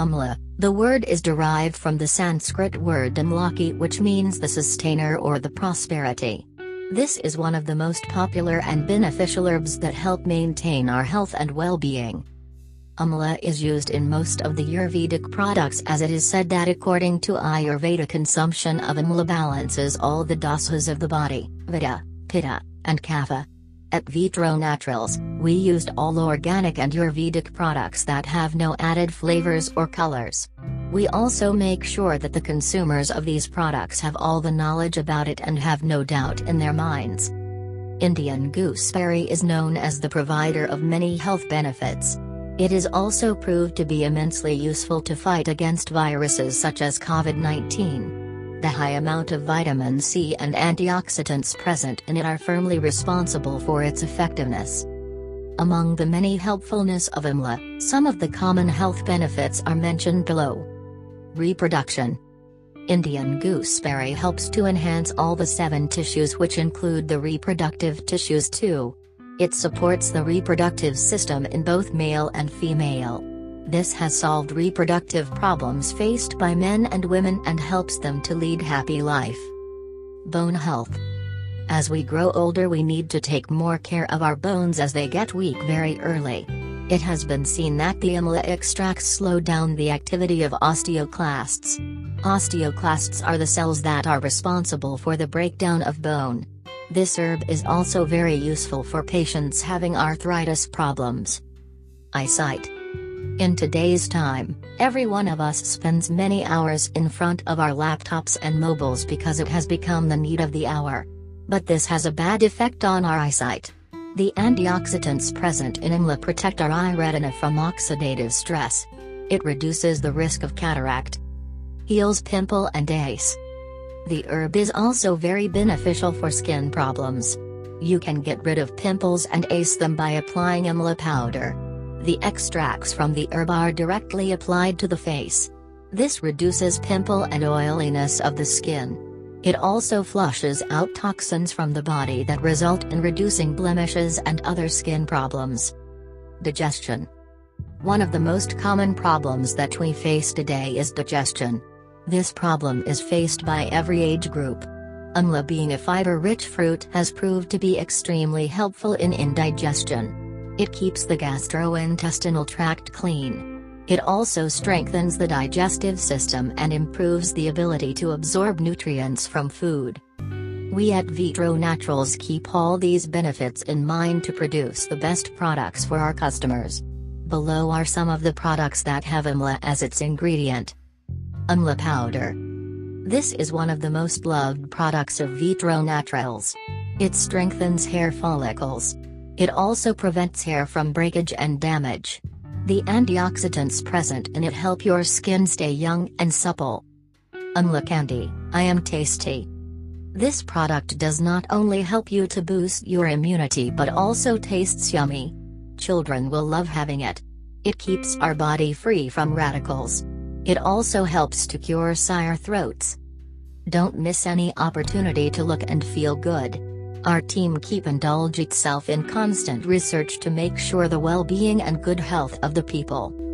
Amla, the word is derived from the Sanskrit word Amlaki which means the sustainer or the prosperity. This is one of the most popular and beneficial herbs that help maintain our health and well-being. Amla is used in most of the Ayurvedic products as it is said that according to Ayurveda consumption of Amla balances all the doshas of the body, Vata, Pitta, and Kapha. At Vitro Naturals, we used all organic and Ayurvedic products that have no added flavors or colors. We also make sure that the consumers of these products have all the knowledge about it and have no doubt in their minds. Indian gooseberry is known as the provider of many health benefits. It is also proved to be immensely useful to fight against viruses such as COVID 19. The high amount of vitamin C and antioxidants present in it are firmly responsible for its effectiveness. Among the many helpfulness of Amla, some of the common health benefits are mentioned below. Reproduction Indian gooseberry helps to enhance all the seven tissues which include the reproductive tissues too. It supports the reproductive system in both male and female. This has solved reproductive problems faced by men and women and helps them to lead happy life. Bone health. As we grow older we need to take more care of our bones as they get weak very early. It has been seen that the amla extracts slow down the activity of osteoclasts. Osteoclasts are the cells that are responsible for the breakdown of bone. This herb is also very useful for patients having arthritis problems. Eyesight. In today's time, every one of us spends many hours in front of our laptops and mobiles because it has become the need of the hour. But this has a bad effect on our eyesight. The antioxidants present in Amla protect our eye retina from oxidative stress. It reduces the risk of cataract. Heals pimple and ace. The herb is also very beneficial for skin problems. You can get rid of pimples and ace them by applying Amla powder. The extracts from the herb are directly applied to the face. This reduces pimple and oiliness of the skin. It also flushes out toxins from the body that result in reducing blemishes and other skin problems. Digestion. One of the most common problems that we face today is digestion. This problem is faced by every age group. Amla being a fiber-rich fruit has proved to be extremely helpful in indigestion. It keeps the gastrointestinal tract clean. It also strengthens the digestive system and improves the ability to absorb nutrients from food. We at Vitro Naturals keep all these benefits in mind to produce the best products for our customers. Below are some of the products that have AMLA as its ingredient. AMLA powder. This is one of the most loved products of Vitro Naturals. It strengthens hair follicles, it also prevents hair from breakage and damage. The antioxidants present in it help your skin stay young and supple. Amla Candy, I am tasty. This product does not only help you to boost your immunity but also tastes yummy. Children will love having it. It keeps our body free from radicals. It also helps to cure sore throats. Don't miss any opportunity to look and feel good. Our team keep indulge itself in constant research to make sure the well-being and good health of the people.